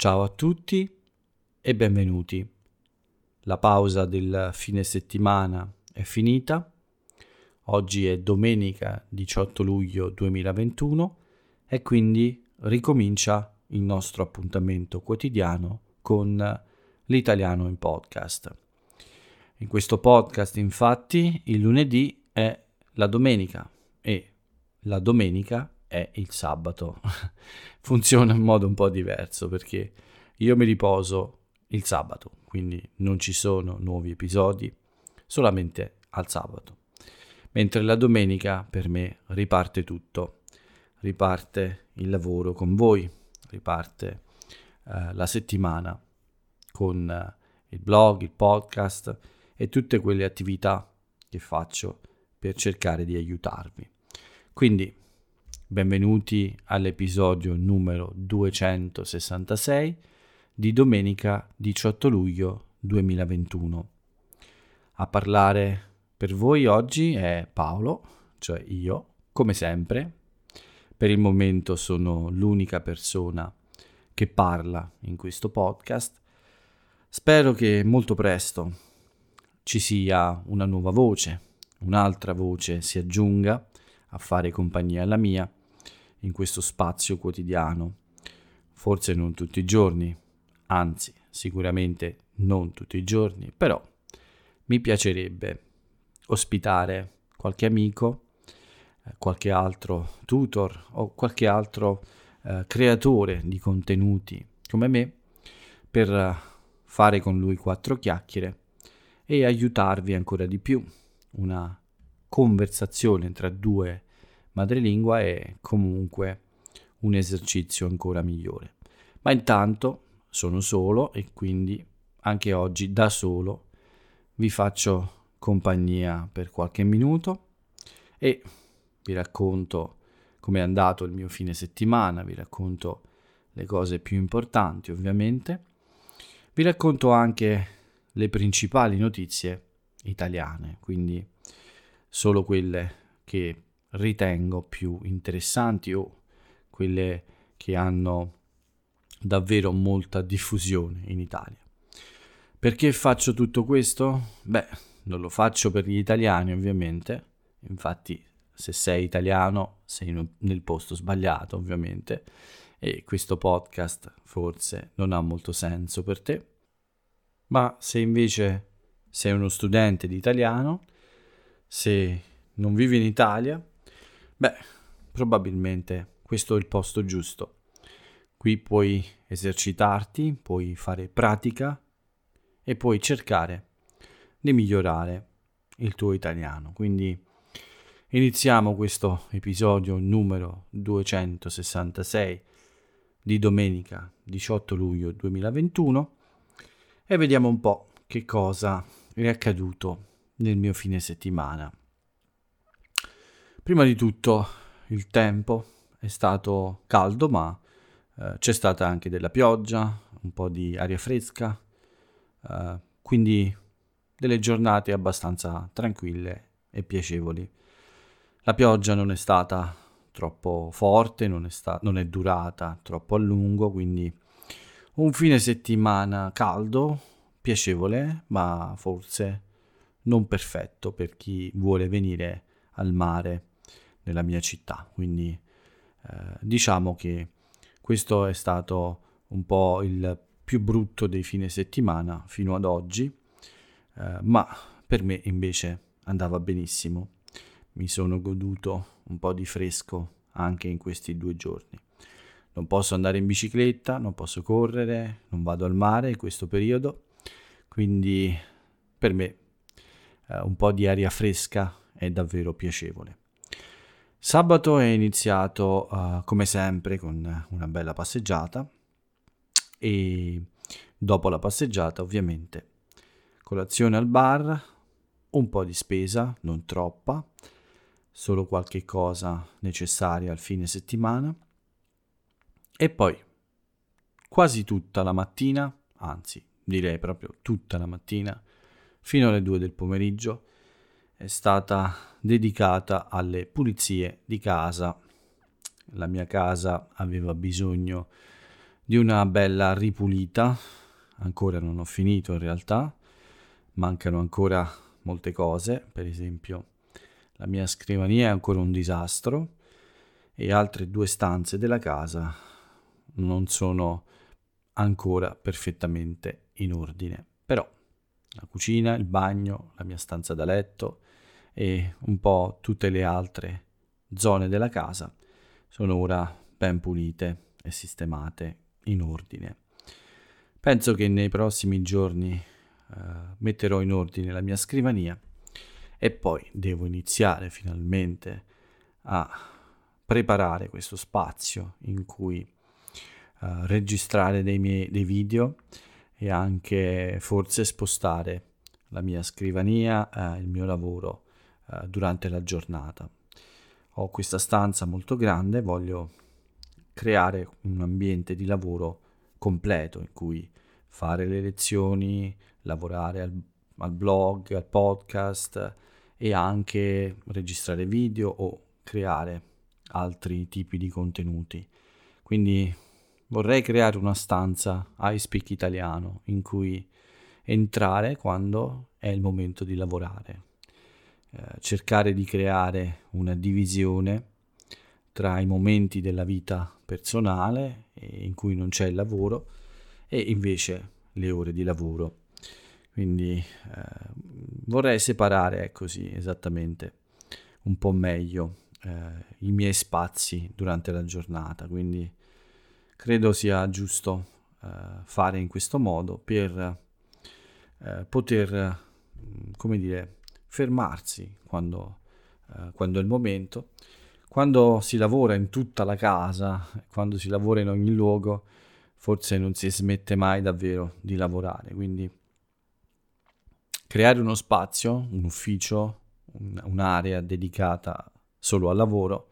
Ciao a tutti e benvenuti. La pausa del fine settimana è finita. Oggi è domenica 18 luglio 2021 e quindi ricomincia il nostro appuntamento quotidiano con l'italiano in podcast. In questo podcast infatti il lunedì è la domenica e la domenica è il sabato. Funziona in modo un po' diverso perché io mi riposo il sabato, quindi non ci sono nuovi episodi, solamente al sabato. Mentre la domenica per me riparte tutto, riparte il lavoro con voi, riparte eh, la settimana con eh, il blog, il podcast e tutte quelle attività che faccio per cercare di aiutarvi. Quindi benvenuti all'episodio numero 266 di domenica 18 luglio 2021. A parlare per voi oggi è Paolo, cioè io, come sempre. Per il momento sono l'unica persona che parla in questo podcast. Spero che molto presto ci sia una nuova voce, un'altra voce si aggiunga a fare compagnia alla mia in questo spazio quotidiano. Forse non tutti i giorni, anzi sicuramente non tutti i giorni, però mi piacerebbe ospitare qualche amico, eh, qualche altro tutor o qualche altro eh, creatore di contenuti come me per eh, fare con lui quattro chiacchiere e aiutarvi ancora di più. Una conversazione tra due madrelingua è comunque un esercizio ancora migliore. Ma intanto sono solo e quindi anche oggi da solo vi faccio compagnia per qualche minuto e vi racconto come è andato il mio fine settimana, vi racconto le cose più importanti ovviamente, vi racconto anche le principali notizie italiane, quindi solo quelle che ritengo più interessanti o quelle che hanno davvero molta diffusione in Italia. Perché faccio tutto questo? Beh, non lo faccio per gli italiani ovviamente, infatti se sei italiano sei nel posto sbagliato ovviamente e questo podcast forse non ha molto senso per te, ma se invece sei uno studente di italiano, se non vivi in Italia, beh, probabilmente questo è il posto giusto Qui puoi esercitarti, puoi fare pratica e puoi cercare di migliorare il tuo italiano. Quindi iniziamo questo episodio numero 266 di domenica 18 luglio 2021 e vediamo un po' che cosa è accaduto nel mio fine settimana. Prima di tutto il tempo è stato caldo ma eh, c'è stata anche della pioggia, un po' di aria fresca, uh, quindi delle giornate abbastanza tranquille e piacevoli. La pioggia non è stata troppo forte, non è, sta- non è durata troppo a lungo, quindi un fine settimana caldo, piacevole, ma forse non perfetto per chi vuole venire al mare nella mia città. Quindi eh, diciamo che questo è stato un po' il più brutto dei fine settimana fino ad oggi, eh, ma per me invece andava benissimo. Mi sono goduto un po' di fresco anche in questi due giorni. Non posso andare in bicicletta, non posso correre, non vado al mare in questo periodo, quindi per me eh, un po' di aria fresca è davvero piacevole. Sabato è iniziato uh, come sempre con una bella passeggiata. E dopo la passeggiata ovviamente colazione al bar, un po' di spesa, non troppa, solo qualche cosa necessaria al fine settimana. E poi quasi tutta la mattina, anzi direi proprio tutta la mattina, fino alle 2 del pomeriggio, è stata dedicata alle pulizie di casa. La mia casa aveva bisogno di una bella ripulita, ancora non ho finito in realtà, mancano ancora molte cose, per esempio la mia scrivania è ancora un disastro e altre due stanze della casa non sono ancora perfettamente in ordine. Però la cucina, il bagno, la mia stanza da letto e un po' tutte le altre zone della casa sono ora ben pulite e sistemate in ordine. Penso che nei prossimi giorni uh, metterò in ordine la mia scrivania e poi devo iniziare finalmente a preparare questo spazio in cui uh, registrare dei miei dei video e anche forse spostare la mia scrivania, uh, il mio lavoro uh, durante la giornata. Ho questa stanza molto grande, voglio creare un ambiente di lavoro completo in cui fare le lezioni, lavorare al, al blog, al podcast, e anche registrare video o creare altri tipi di contenuti. Quindi vorrei creare una stanza I Speak Italiano in cui entrare quando è il momento di lavorare. Eh, cercare di creare una divisione tra i momenti della vita personale in cui non c'è il lavoro e invece le ore di lavoro quindi eh, vorrei separare così esattamente un po' meglio eh, i miei spazi durante la giornata. Quindi credo sia giusto eh, fare in questo modo per eh, poter, come dire, fermarsi quando, eh, quando è il momento. Quando si lavora in tutta la casa, quando si lavora in ogni luogo, forse non si smette mai davvero di lavorare. Quindi Creare uno spazio, un ufficio, un, un'area dedicata solo al lavoro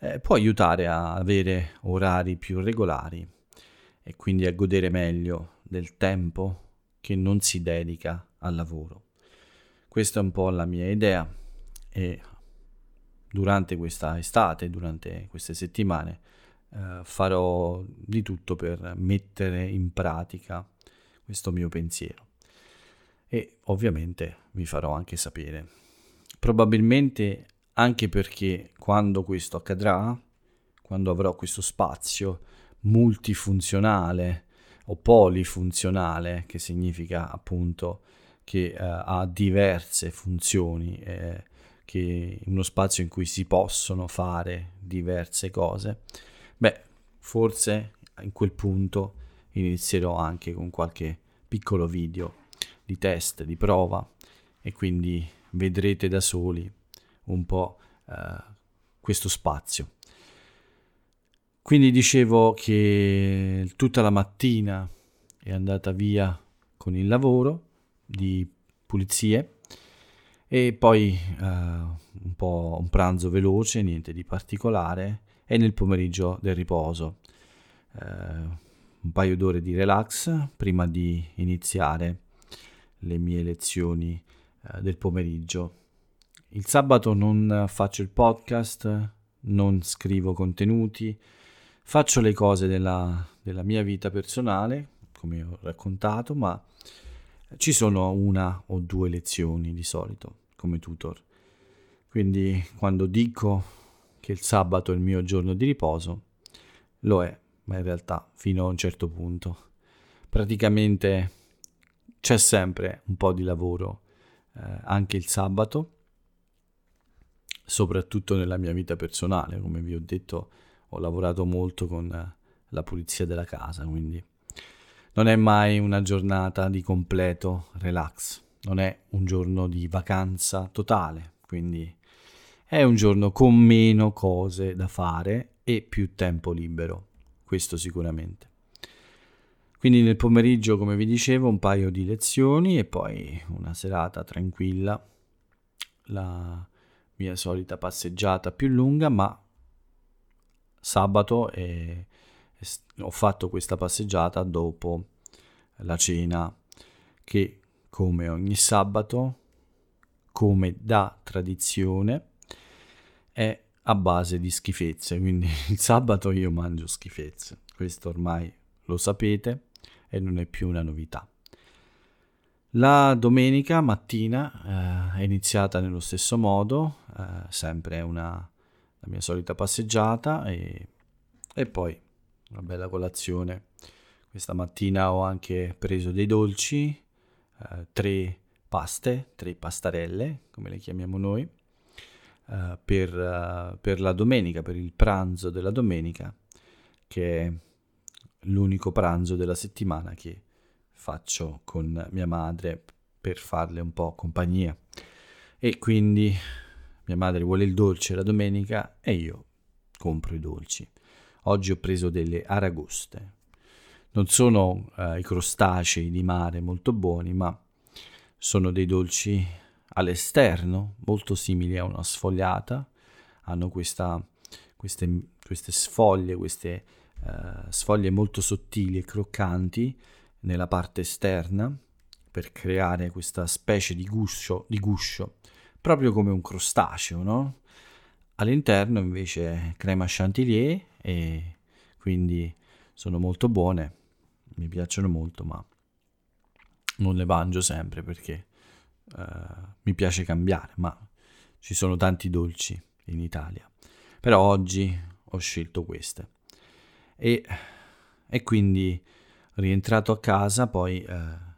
eh, può aiutare a avere orari più regolari e quindi a godere meglio del tempo che non si dedica al lavoro. Questa è un po' la mia idea e durante questa estate, durante queste settimane, eh, farò di tutto per mettere in pratica questo mio pensiero e ovviamente vi farò anche sapere. Probabilmente anche perché quando questo accadrà, quando avrò questo spazio multifunzionale o polifunzionale, che significa appunto che uh, ha diverse funzioni, eh, che uno spazio in cui si possono fare diverse cose, beh, forse in quel punto inizierò anche con qualche piccolo video di test, di prova e quindi vedrete da soli un po' eh, questo spazio. Quindi dicevo che tutta la mattina è andata via con il lavoro di pulizie e poi eh, un po' un pranzo veloce, niente di particolare e nel pomeriggio del riposo. Eh, un paio d'ore di relax prima di iniziare le mie lezioni eh, del pomeriggio. Il sabato non faccio il podcast, non scrivo contenuti, faccio le cose della, della mia vita personale, come ho raccontato, ma ci sono una o due lezioni di solito come tutor. Quindi quando dico che il sabato è il mio giorno di riposo, lo è, ma in realtà fino a un certo punto. Praticamente c'è sempre un po' di lavoro eh, anche il sabato, soprattutto nella mia vita personale, come vi ho detto ho lavorato molto con la pulizia della casa, quindi non è mai una giornata di completo relax, non è un giorno di vacanza totale, quindi è un giorno con meno cose da fare e più tempo libero, questo sicuramente. Quindi nel pomeriggio, come vi dicevo, un paio di lezioni e poi una serata tranquilla, la mia solita passeggiata più lunga, ma sabato e, ho fatto questa passeggiata dopo la cena che come ogni sabato, come da tradizione, è a base di schifezze, quindi il sabato io mangio schifezze, questo ormai lo sapete e non è più una novità. La domenica mattina eh, è iniziata nello stesso modo, eh, sempre una, la mia solita passeggiata e, e poi una bella colazione. Questa mattina ho anche preso dei dolci, eh, tre paste, tre pastarelle, come le chiamiamo noi, eh, per, uh, per la domenica, per il pranzo della domenica, che è l'unico pranzo della settimana che faccio con mia madre per farle un po' compagnia. E quindi mia madre vuole il dolce la domenica e io compro i dolci. Oggi ho preso delle aragoste. Non sono uh, i crostacei di mare molto buoni, ma sono dei dolci all'esterno molto simili a una sfogliata. Hanno questa, queste, queste sfoglie, queste uh, sfoglie molto sottili e croccanti nella parte esterna per creare questa specie di guscio, di guscio proprio come un crostaceo, no? All'interno invece crema chantilly e quindi sono molto buone, mi piacciono molto, ma non le mangio sempre perché uh, mi piace cambiare, ma ci sono tanti dolci in Italia. Però oggi ho scelto queste. E, e quindi rientrato a casa poi eh,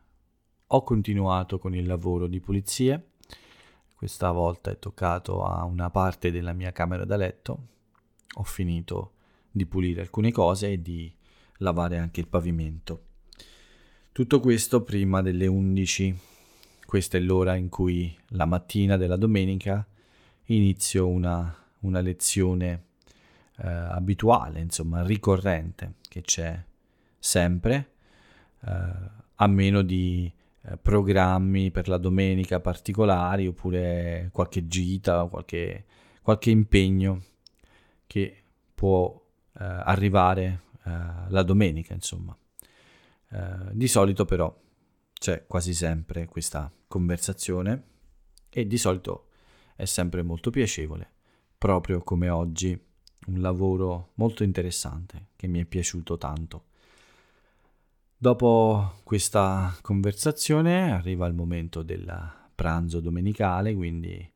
ho continuato con il lavoro di pulizie. Questa volta è toccato a una parte della mia camera da letto. Ho finito di pulire alcune cose e di lavare anche il pavimento. Tutto questo prima delle 11. Questa è l'ora in cui la mattina della domenica inizio una, una lezione eh, abituale, insomma ricorrente, che c'è sempre, eh, a meno di eh, programmi per la domenica particolari oppure qualche gita qualche, qualche impegno che può arrivare eh, la domenica, insomma. Eh, di solito però c'è quasi sempre questa conversazione e di solito è sempre molto piacevole, proprio come oggi un lavoro molto interessante che mi è piaciuto tanto. Dopo questa conversazione arriva il momento del pranzo domenicale, quindi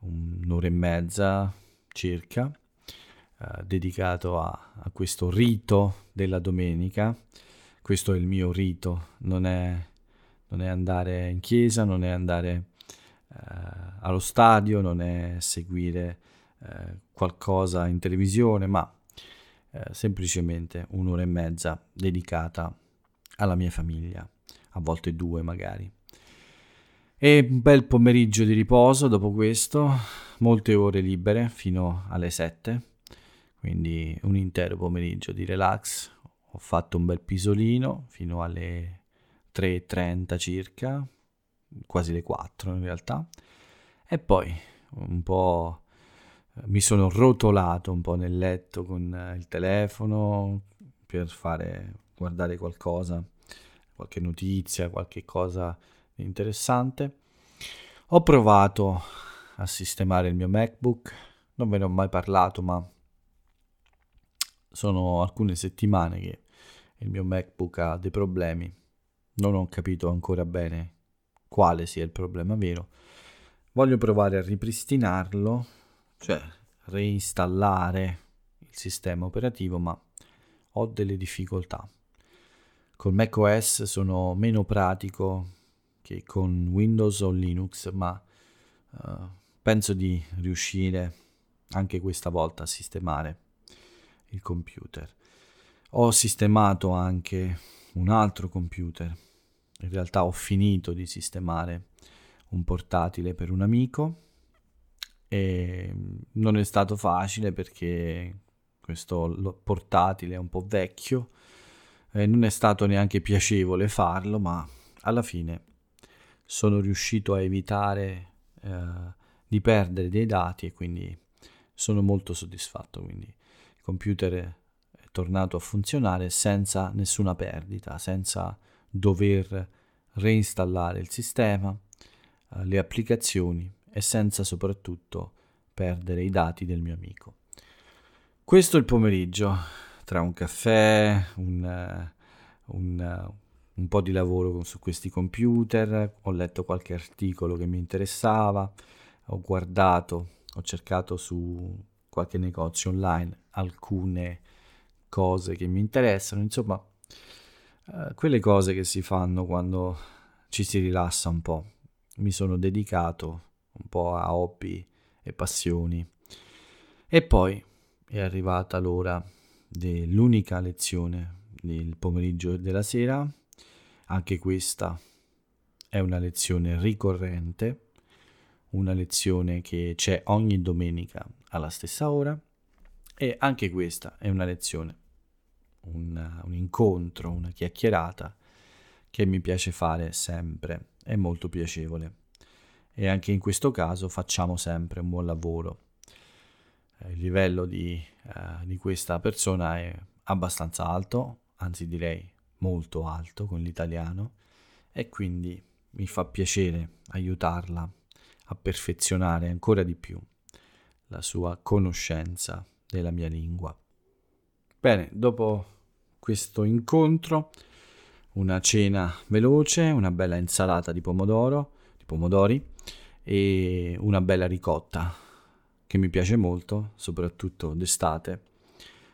un'ora e mezza circa, eh, dedicato a, a, questo rito della domenica. Questo è il mio rito, non è, non è andare in chiesa, non è andare eh, allo stadio, non è seguire eh, qualcosa in televisione, ma eh, semplicemente un'ora e mezza dedicata alla mia famiglia, a volte due magari. E un bel pomeriggio di riposo dopo questo, molte ore libere fino alle 7, quindi un intero pomeriggio di relax. Ho fatto un bel pisolino fino alle 3.30 circa, quasi le 4 in realtà, e poi un po' mi sono rotolato un po' nel letto con il telefono per fare guardare qualcosa, qualche notizia, qualche cosa interessante. Ho provato a sistemare il mio MacBook, non ve ne ho mai parlato, ma sono alcune settimane che il mio MacBook ha dei problemi. Non ho capito ancora bene quale sia il problema vero. Voglio provare a ripristinarlo, cioè reinstallare il sistema operativo, ma ho delle difficoltà. Con macOS sono meno pratico che con Windows o Linux, ma uh, penso di riuscire anche questa volta a sistemare il computer. Ho sistemato anche un altro computer. In realtà ho finito di sistemare un portatile per un amico e non è stato facile perché questo portatile è un po' vecchio eh, non è stato neanche piacevole farlo, ma alla fine sono riuscito a evitare eh, di perdere dei dati e quindi sono molto soddisfatto. Quindi computer è tornato a funzionare senza nessuna perdita, senza dover reinstallare il sistema, eh, le applicazioni e senza soprattutto perdere i dati del mio amico. Questo è il pomeriggio tra un caffè, un, un, un po' di lavoro su questi computer, ho letto qualche articolo che mi interessava, ho guardato, ho cercato su qualche negozio online alcune cose che mi interessano, insomma, eh, quelle cose che si fanno quando ci si rilassa un po'. Mi sono dedicato un po' a hobby e passioni. E poi è arrivata l'ora dell'unica lezione del pomeriggio e della sera. Anche questa è una lezione ricorrente, una lezione che c'è ogni domenica alla stessa ora. E anche questa è una lezione, un, un incontro, una chiacchierata che mi piace fare sempre, è molto piacevole. E anche in questo caso facciamo sempre un buon lavoro. Eh, il livello di, uh, di questa persona è abbastanza alto, anzi direi molto alto con l'italiano e quindi mi fa piacere aiutarla a perfezionare ancora di più la sua conoscenza della mia lingua. Bene, dopo questo incontro, una cena veloce, una bella insalata di pomodoro, di pomodori e una bella ricotta che mi piace molto, soprattutto d'estate.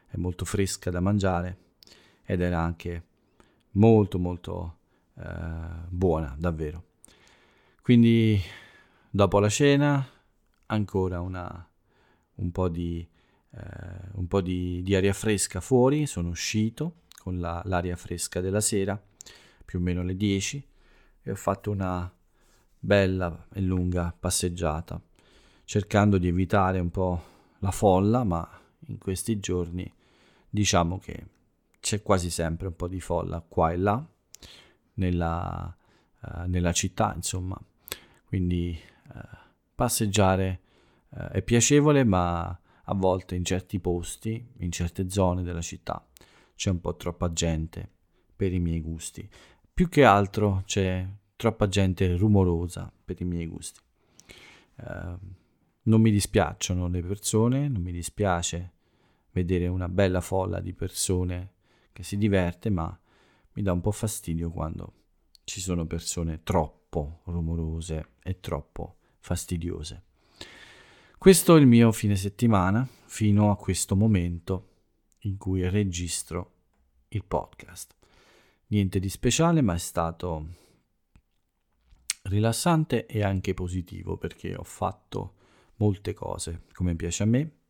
È molto fresca da mangiare ed era anche molto molto eh, buona, davvero. Quindi dopo la cena ancora una, un po' di eh, un po' di, di, aria fresca fuori, sono uscito con la, l'aria fresca della sera, più o meno alle 10, e ho fatto una bella e lunga passeggiata, cercando di evitare un po' la folla, ma in questi giorni diciamo che c'è quasi sempre un po' di folla qua e là nella, uh, nella città, insomma. Quindi uh, passeggiare uh, è piacevole, ma a volte in certi posti, in certe zone della città, c'è un po' troppa gente per i miei gusti. Più che altro c'è troppa gente rumorosa per i miei gusti. Uh, non mi dispiacciono le persone, non mi dispiace vedere una bella folla di persone che si diverte, ma mi dà un po' fastidio quando ci sono persone troppo rumorose e troppo fastidiose. Questo è il mio fine settimana fino a questo momento in cui registro il podcast. Niente di speciale, ma è stato rilassante e anche positivo perché ho fatto molte cose come piace a me,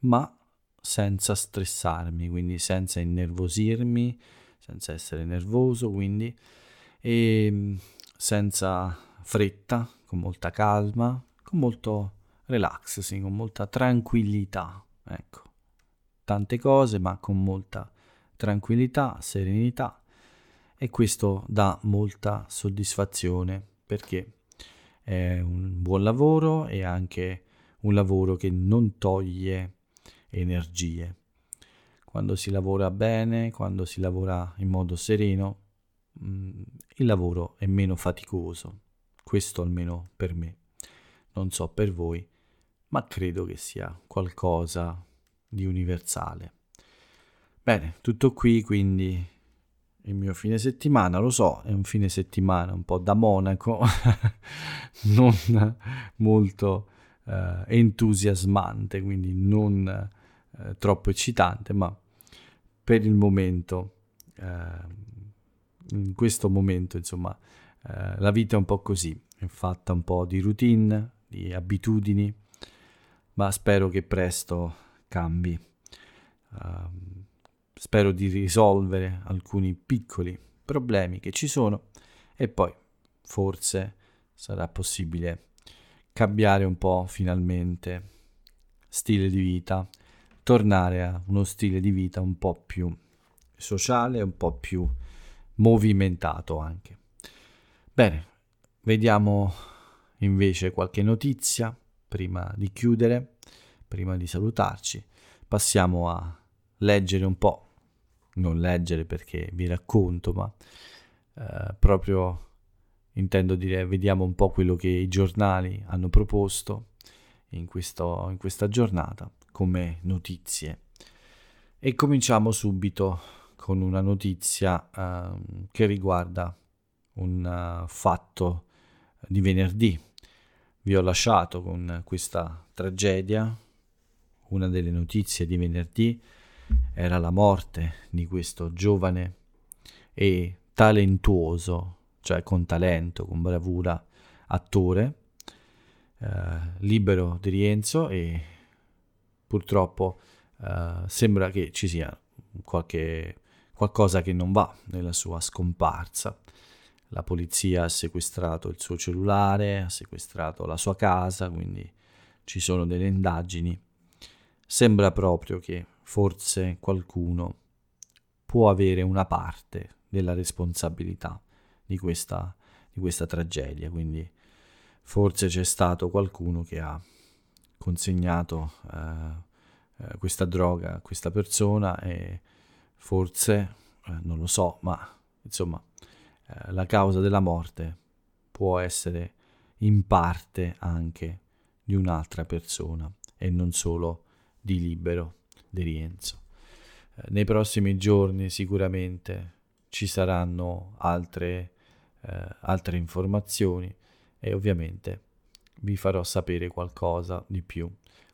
ma senza stressarmi, quindi senza innervosirmi, senza essere nervoso, quindi e senza fretta, con molta calma, con molto relax, sì, con molta tranquillità, ecco. Tante cose, ma con molta tranquillità, serenità e questo dà molta soddisfazione perché è un buon lavoro e anche un lavoro che non toglie energie. Quando si lavora bene, quando si lavora in modo sereno, mm, il lavoro è meno faticoso. Questo almeno per me. Non so per voi, ma credo che sia qualcosa di universale. Bene, tutto qui quindi il mio fine settimana, lo so, è un fine settimana un po' da monaco, non molto eh, entusiasmante, quindi non eh, troppo eccitante, ma per il momento, eh, in questo momento, insomma, eh, la vita è un po' così, è fatta un po' di routine, di abitudini, ma spero che presto cambi. Uh, spero di risolvere alcuni piccoli problemi che ci sono e poi forse sarà possibile cambiare un po' finalmente stile di vita, tornare a uno stile di vita un po' più sociale, un po' più movimentato anche. Bene, vediamo invece qualche notizia prima di chiudere, prima di salutarci, passiamo a leggere un po', non leggere perché vi racconto, ma eh, proprio intendo dire vediamo un po' quello che i giornali hanno proposto in, questo, in questa giornata come notizie. E cominciamo subito con una notizia uh, che riguarda un uh, fatto di venerdì. Vi ho lasciato con questa tragedia. Una delle notizie di venerdì era la morte di questo giovane e talentuoso, cioè con talento, con bravura, attore, eh, libero di Rienzo e purtroppo eh, sembra che ci sia qualche, qualcosa che non va nella sua scomparsa. La polizia ha sequestrato il suo cellulare, ha sequestrato la sua casa, quindi ci sono delle indagini. Sembra proprio che forse qualcuno può avere una parte della responsabilità di questa, di questa tragedia, quindi forse c'è stato qualcuno che ha consegnato eh, eh, questa droga a questa persona e forse, eh, non lo so, ma insomma eh, la causa della morte può essere in parte anche di un'altra persona e non solo di Libero di Rienzo. Eh, nei prossimi giorni sicuramente ci saranno altre, eh, altre informazioni e ovviamente vi farò sapere qualcosa di più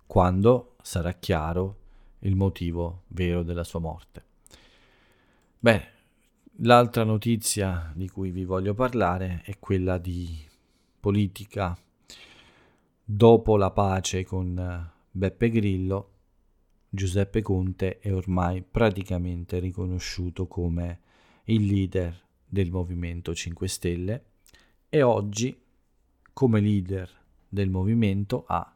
quando sarà chiaro il motivo vero della sua morte. Bene, l'altra notizia di cui vi voglio parlare è quella di politica. Dopo la pace con Beppe Grillo, Giuseppe Conte è ormai praticamente riconosciuto come il leader del Movimento 5 Stelle e oggi come leader del movimento ha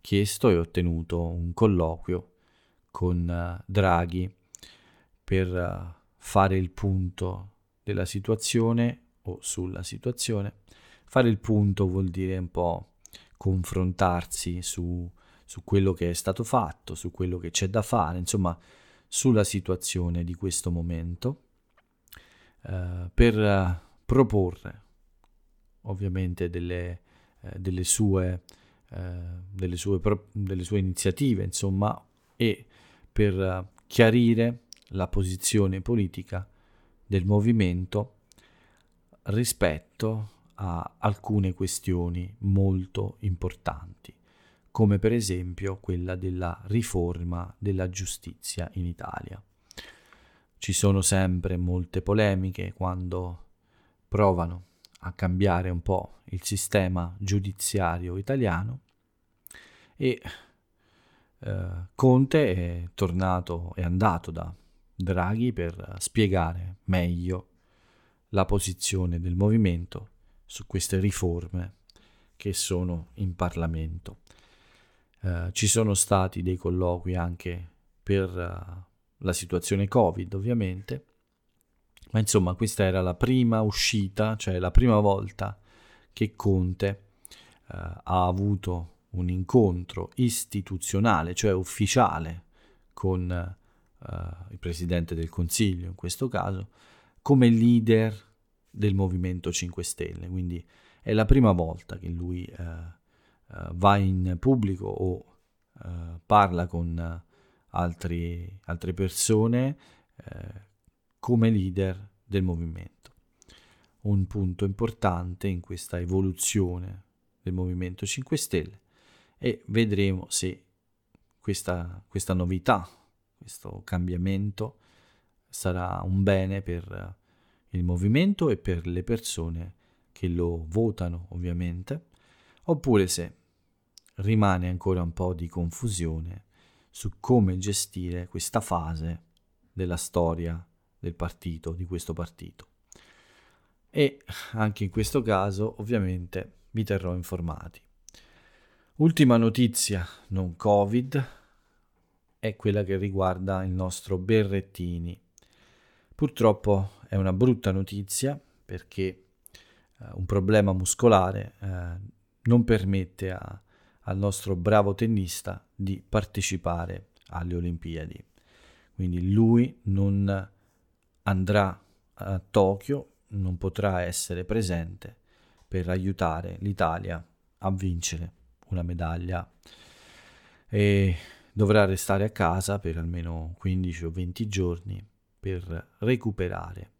chiesto e ottenuto un colloquio con uh, Draghi per uh, fare il punto della situazione o sulla situazione. Fare il punto vuol dire un po' confrontarsi su, su quello che è stato fatto, su quello che c'è da fare, insomma sulla situazione di questo momento, uh, per proporre ovviamente delle, delle sue eh, delle, sue pro- delle sue iniziative, insomma, e per chiarire la posizione politica del movimento rispetto a alcune questioni molto importanti, come per esempio quella della riforma della giustizia in Italia. Ci sono sempre molte polemiche quando provano a cambiare un po' il sistema giudiziario italiano e eh, Conte è tornato, è andato da Draghi per spiegare meglio la posizione del movimento su queste riforme che sono in Parlamento. Eh, ci sono stati dei colloqui anche per uh, la situazione Covid, ovviamente, ma insomma questa era la prima uscita, cioè la prima volta che Conte eh, ha avuto un incontro istituzionale, cioè ufficiale, con eh, il Presidente del Consiglio in questo caso, come leader del Movimento 5 Stelle. Quindi è la prima volta che lui eh va in pubblico o parla con altri, altre persone come leader del movimento. Un punto importante in questa evoluzione del Movimento 5 Stelle e vedremo se questa, questa novità, questo cambiamento sarà un bene per il movimento e per le persone che lo votano ovviamente, oppure se rimane ancora un po' di confusione su come gestire questa fase della storia del partito, di questo partito. E anche in questo caso ovviamente vi terrò informati. Ultima notizia non Covid è quella che riguarda il nostro Berrettini. Purtroppo è una brutta notizia perché eh, un problema muscolare eh, non permette a, al nostro bravo tennista di partecipare alle Olimpiadi. Quindi lui non andrà a Tokyo, non potrà essere presente per aiutare l'Italia a vincere una medaglia e dovrà restare a casa per almeno 15 o 20 giorni per recuperare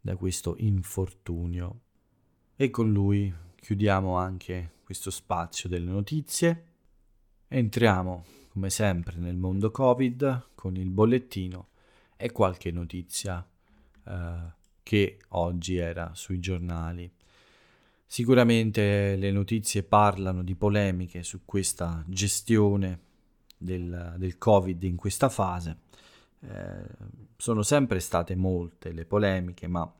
da questo infortunio. E con lui chiudiamo anche questo spazio delle notizie. Entriamo, come sempre, nel mondo Covid con il bollettino e qualche notizia eh, che oggi era sui giornali. Sicuramente le notizie parlano di polemiche su questa gestione del, del Covid in questa fase. Eh, sono sempre state molte le polemiche, ma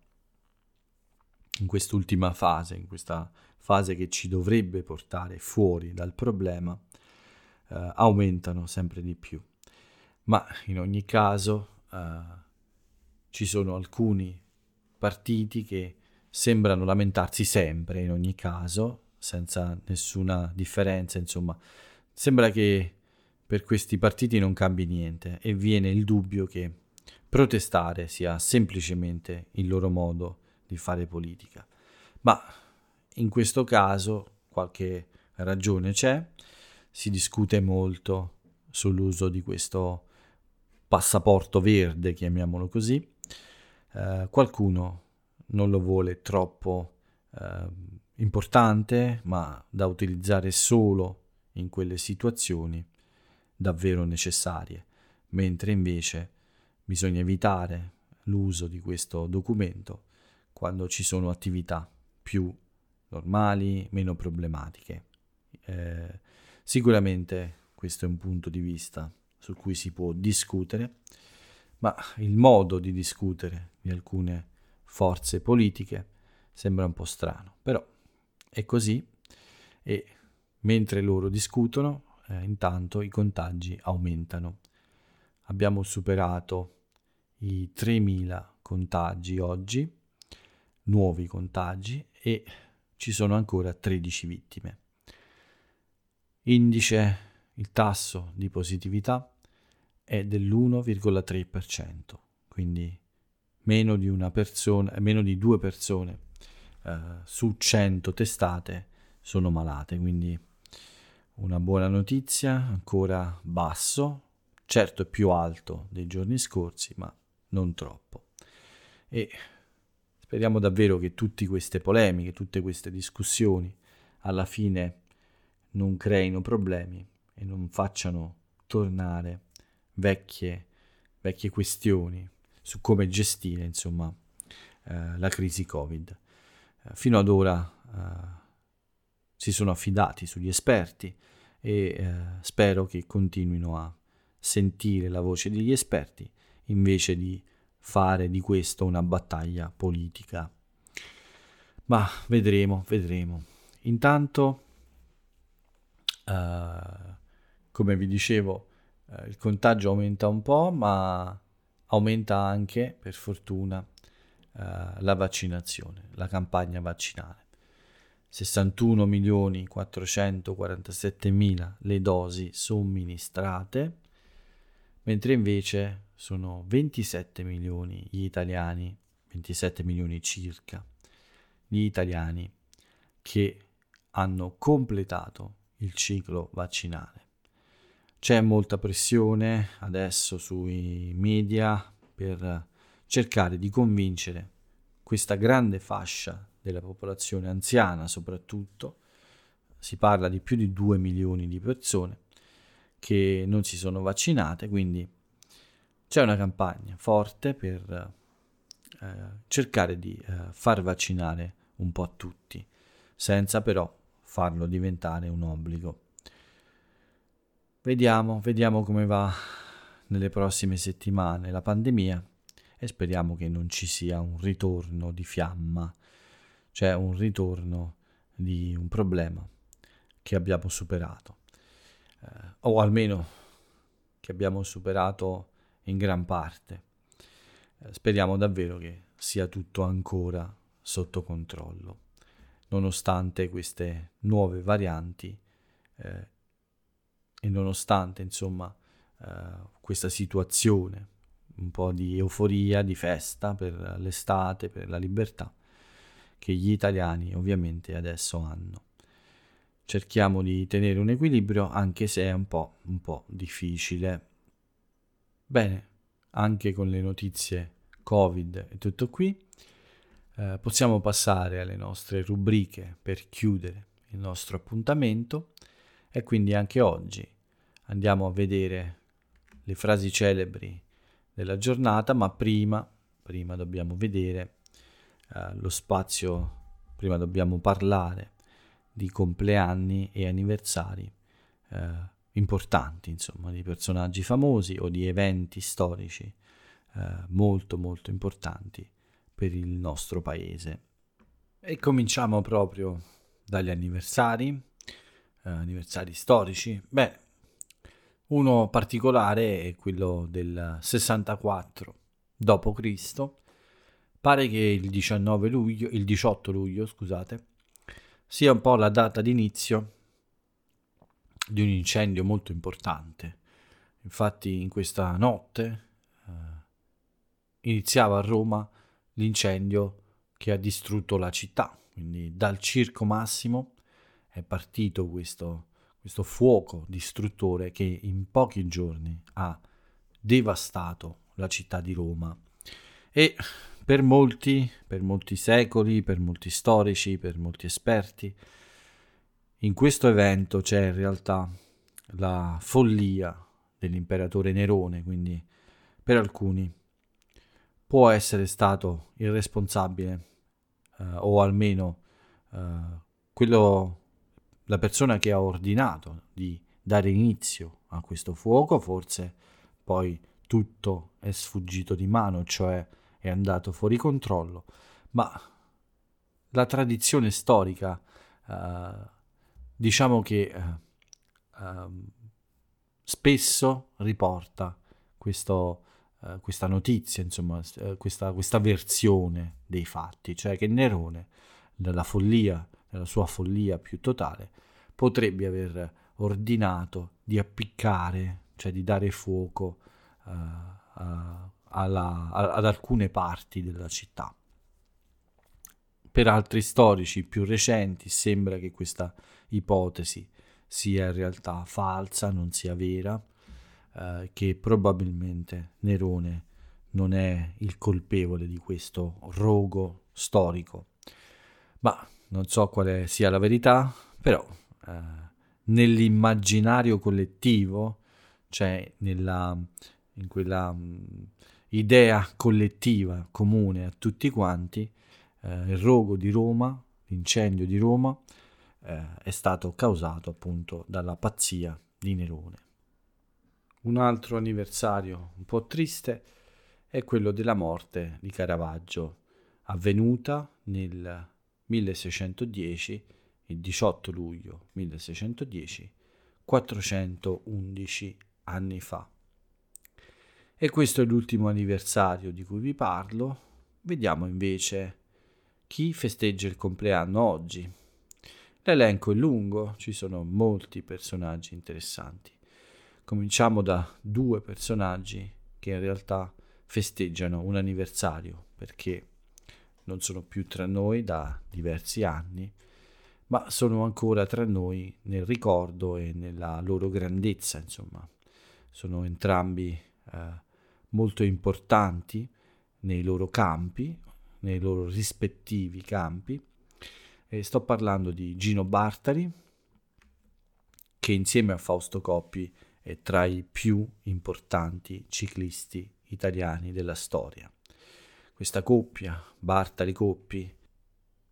in quest'ultima fase, in questa fase che ci dovrebbe portare fuori dal problema, eh, aumentano sempre di più. Ma in ogni caso eh, ci sono alcuni partiti che sembrano lamentarsi sempre in ogni caso, senza nessuna differenza, insomma, sembra che per questi partiti non cambi niente e viene il dubbio che protestare sia semplicemente il loro modo di fare politica. Ma in questo caso qualche ragione c'è, si discute molto sull'uso di questo passaporto verde, chiamiamolo così. Eh, qualcuno non lo vuole troppo eh, importante, ma da utilizzare solo in quelle situazioni davvero necessarie, mentre invece bisogna evitare l'uso di questo documento quando ci sono attività più normali, meno problematiche. Eh, sicuramente questo è un punto di vista su cui si può discutere, ma il modo di discutere di alcune forze politiche sembra un po' strano, però è così e mentre loro discutono, eh, intanto i contagi aumentano. Abbiamo superato i 3.000 contagi oggi, nuovi contagi e ci sono ancora 13 vittime. Indice, il tasso di positività è dell'1,3%, quindi meno di una persona, meno di due persone eh, su 100 testate sono malate, quindi una buona notizia, ancora basso, certo più alto dei giorni scorsi, ma non troppo. E speriamo davvero che tutte queste polemiche, tutte queste discussioni alla fine non creino problemi e non facciano tornare vecchie, vecchie questioni su come gestire insomma, eh, la crisi Covid. Eh, fino ad ora eh, si sono affidati sugli esperti e eh, spero che continuino a sentire la voce degli esperti invece di fare di questo una battaglia politica. Ma vedremo, vedremo. Intanto, uh, come vi dicevo, uh, il contagio aumenta un po', ma aumenta anche, per fortuna, uh, la vaccinazione, la campagna vaccinale. 61 milioni 447 mila le dosi somministrate, mentre invece sono 27 milioni gli italiani, 27 milioni circa, gli italiani che hanno completato il ciclo vaccinale. C'è molta pressione adesso sui media per cercare di convincere questa grande fascia della popolazione anziana soprattutto, si parla di più di 2 milioni di persone che non si sono vaccinate, quindi c'è una campagna forte per eh, cercare di eh, far vaccinare un po' tutti, senza però farlo diventare un obbligo. Vediamo, vediamo come va nelle prossime settimane la pandemia e speriamo che non ci sia un ritorno di fiamma, cioè un ritorno di un problema che abbiamo superato, eh, o almeno che abbiamo superato in gran parte. Eh, speriamo davvero che sia tutto ancora sotto controllo, nonostante queste nuove varianti eh, e nonostante insomma eh, questa situazione un po' di euforia, di festa per l'estate, per la libertà che gli italiani ovviamente adesso hanno. Cerchiamo di tenere un equilibrio anche se è un po', un po difficile. Bene, anche con le notizie Covid è tutto qui. Eh, possiamo passare alle nostre rubriche per chiudere il nostro appuntamento e quindi anche oggi andiamo a vedere le frasi celebri della giornata, ma prima, prima dobbiamo vedere eh, lo spazio, prima dobbiamo parlare di compleanni e anniversari eh, importanti, insomma, di personaggi famosi o di eventi storici eh, molto molto importanti per il nostro paese. E cominciamo proprio dagli anniversari, eh, anniversari storici. Beh, uno particolare è quello del 64 d.C. Pare che il 19 luglio, il 18 luglio, scusate, sia un po' la data d'inizio di un incendio molto importante. Infatti in questa notte eh, iniziava a Roma l'incendio che ha distrutto la città, quindi dal Circo Massimo è partito questo, questo fuoco distruttore che in pochi giorni ha devastato la città di Roma e per molti, per molti secoli, per molti storici, per molti esperti, in questo evento c'è in realtà la follia dell'imperatore Nerone, quindi per alcuni può essere stato il responsabile eh, o almeno eh, quello, la persona che ha ordinato di dare inizio a questo fuoco, forse poi tutto è sfuggito di mano, cioè è andato fuori controllo, ma la tradizione storica uh, diciamo che uh, uh, spesso riporta questo, questa notizia, insomma, questa, questa, versione dei fatti, cioè che Nerone, nella follia, nella sua follia più totale, potrebbe aver ordinato di appiccare, cioè di dare fuoco a alla, ad alcune parti della città. Per altri storici più recenti sembra che questa ipotesi sia in realtà falsa, non sia vera, eh, che probabilmente Nerone non è il colpevole di questo rogo storico. Ma non so quale sia la verità, però eh, nell'immaginario collettivo, cioè nella, in quella mh, idea collettiva comune a tutti quanti, eh, il rogo di Roma, l'incendio di Roma, eh, è stato causato appunto dalla pazzia di Nerone. Un altro anniversario un po' triste è quello della morte di Caravaggio, avvenuta nel 1610, il 18 luglio 1610, 411 anni fa. E questo è l'ultimo anniversario di cui vi parlo. Vediamo invece chi festeggia il compleanno oggi. L'elenco è lungo, ci sono molti personaggi interessanti. Cominciamo da due personaggi che in realtà festeggiano un anniversario perché non sono più tra noi da diversi anni, ma sono ancora tra noi nel ricordo e nella loro grandezza, insomma. Sono entrambi eh, molto importanti nei loro campi, nei loro rispettivi campi. E sto parlando di Gino Bartari, che insieme a Fausto Coppi è tra i più importanti ciclisti italiani della storia. Questa coppia, Bartali-Coppi,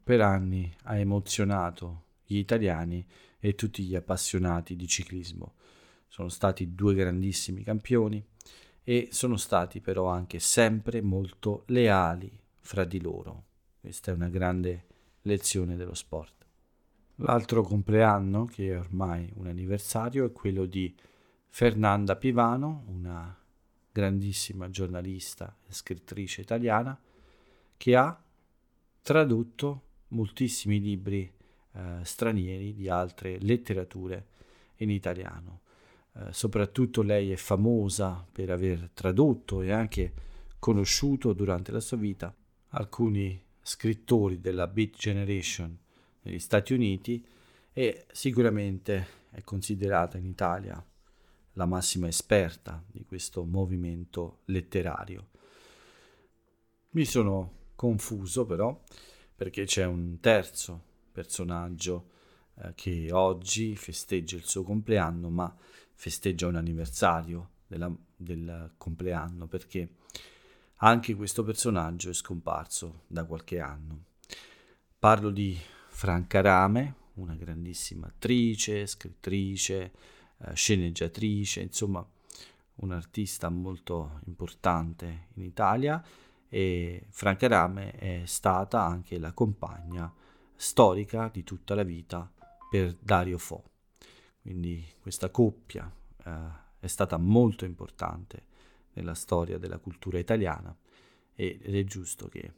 per anni ha emozionato gli italiani e tutti gli appassionati di ciclismo. Sono stati due grandissimi campioni e sono stati però anche sempre molto leali fra di loro. Questa è una grande lezione dello sport. L'altro compleanno, che è ormai un anniversario, è quello di Fernanda Pivano, una grandissima giornalista e scrittrice italiana, che ha tradotto moltissimi libri eh, stranieri di altre letterature in italiano. Eh, soprattutto lei è famosa per aver tradotto e anche conosciuto durante la sua vita alcuni scrittori della Beat Generation negli Stati Uniti e sicuramente è considerata in Italia la massima esperta di questo movimento letterario. Mi sono confuso però perché c'è un terzo personaggio eh, che oggi festeggia il suo compleanno, ma festeggia un anniversario della, del compleanno perché anche questo personaggio è scomparso da qualche anno. Parlo di Franca Rame, una grandissima attrice, scrittrice, eh, sceneggiatrice, insomma un artista molto importante in Italia e Franca Rame è stata anche la compagna storica di tutta la vita per Dario Fo. Quindi questa coppia eh, è stata molto importante nella storia della cultura italiana ed è giusto che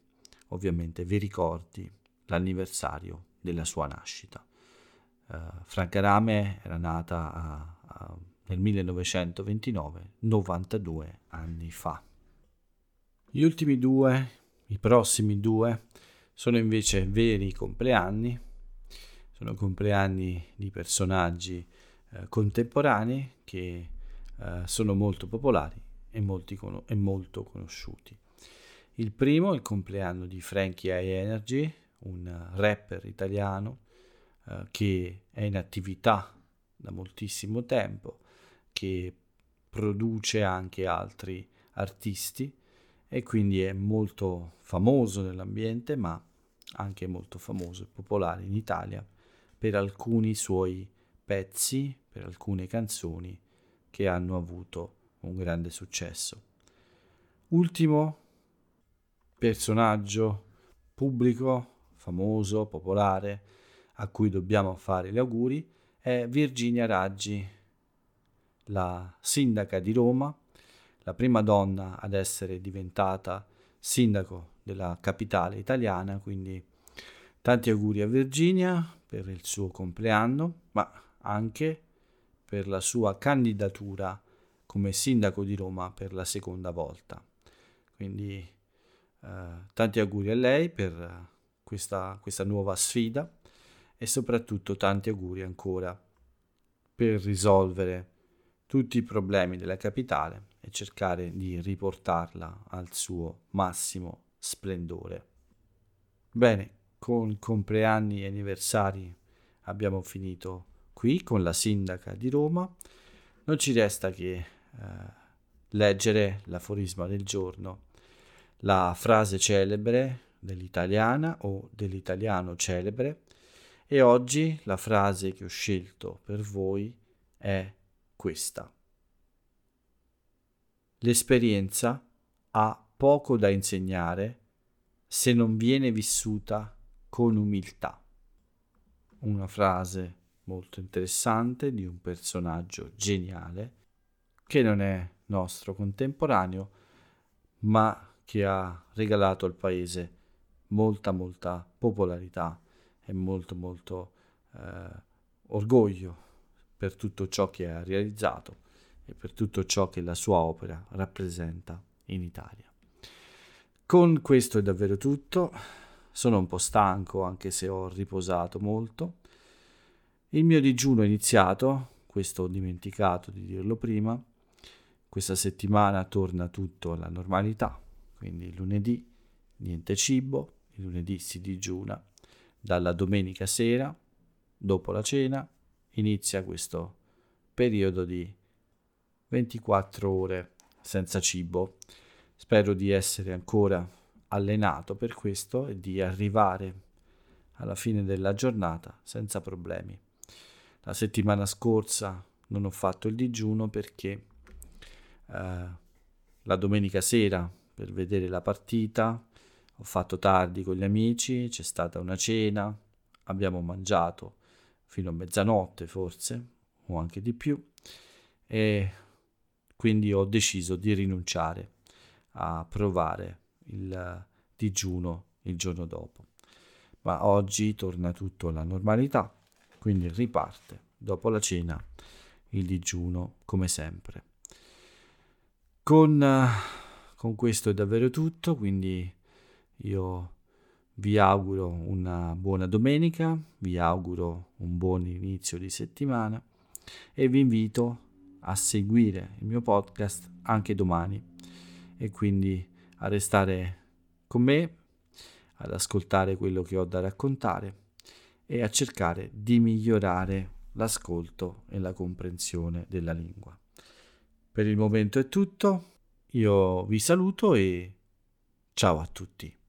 ovviamente vi ricordi l'anniversario della sua nascita. Uh, Franca Rame era nata a, a, nel 1929, 92 anni fa. Gli ultimi due, i prossimi due, sono invece veri compleanni, sono compleanni di personaggi eh, contemporanei che eh, sono molto popolari e, con- e, molto conosciuti. Il primo è il compleanno di Frankie High Energy, un rapper italiano eh, che è in attività da moltissimo tempo, che produce anche altri artisti e quindi è molto famoso nell'ambiente, ma anche molto famoso e popolare in Italia per alcuni suoi pezzi, per alcune canzoni che hanno avuto un grande successo. Ultimo personaggio pubblico, famoso, popolare, a cui dobbiamo fare gli auguri, è Virginia Raggi, la sindaca di Roma, la prima donna ad essere diventata sindaco della capitale italiana, quindi tanti auguri a Virginia per il suo compleanno, ma anche per la sua candidatura come sindaco di Roma per la seconda volta. Quindi eh, tanti auguri a lei per questa, questa nuova sfida e soprattutto tanti auguri ancora per risolvere tutti i problemi della capitale e cercare di riportarla al suo massimo splendore. Bene, con compleanni e anniversari abbiamo finito qui con la sindaca di Roma. Non ci resta che eh, leggere l'aforisma del giorno, la frase celebre dell'italiana o dell'italiano celebre e oggi la frase che ho scelto per voi è questa. L'esperienza ha poco da insegnare se non viene vissuta con umiltà. Una frase molto interessante di un personaggio geniale che non è nostro contemporaneo, ma che ha regalato al paese molta molta popolarità e molto molto eh, orgoglio per tutto ciò che ha realizzato e per tutto ciò che la sua opera rappresenta in Italia. Con questo è davvero tutto, sono un po' stanco anche se ho riposato molto. Il mio digiuno è iniziato, questo ho dimenticato di dirlo prima, questa settimana torna tutto alla normalità, quindi lunedì niente cibo, il lunedì si digiuna, dalla domenica sera, dopo la cena, inizia questo periodo di 24 ore senza cibo. Spero di essere ancora allenato per questo e di arrivare alla fine della giornata senza problemi. La settimana scorsa non ho fatto il digiuno perché eh, la domenica sera per vedere la partita ho fatto tardi con gli amici, c'è stata una cena, abbiamo mangiato fino a mezzanotte forse o anche di più e quindi ho deciso di rinunciare a provare il digiuno il giorno dopo. Ma oggi torna tutto alla normalità, quindi riparte. Dopo la cena il digiuno come sempre. Con, con questo è davvero tutto, quindi io vi auguro una buona domenica, vi auguro un buon inizio di settimana e vi invito a seguire il mio podcast anche domani. E quindi a restare con me, ad ascoltare quello che ho da raccontare e a cercare di migliorare l'ascolto e la comprensione della lingua. Per il momento è tutto, io vi saluto e ciao a tutti.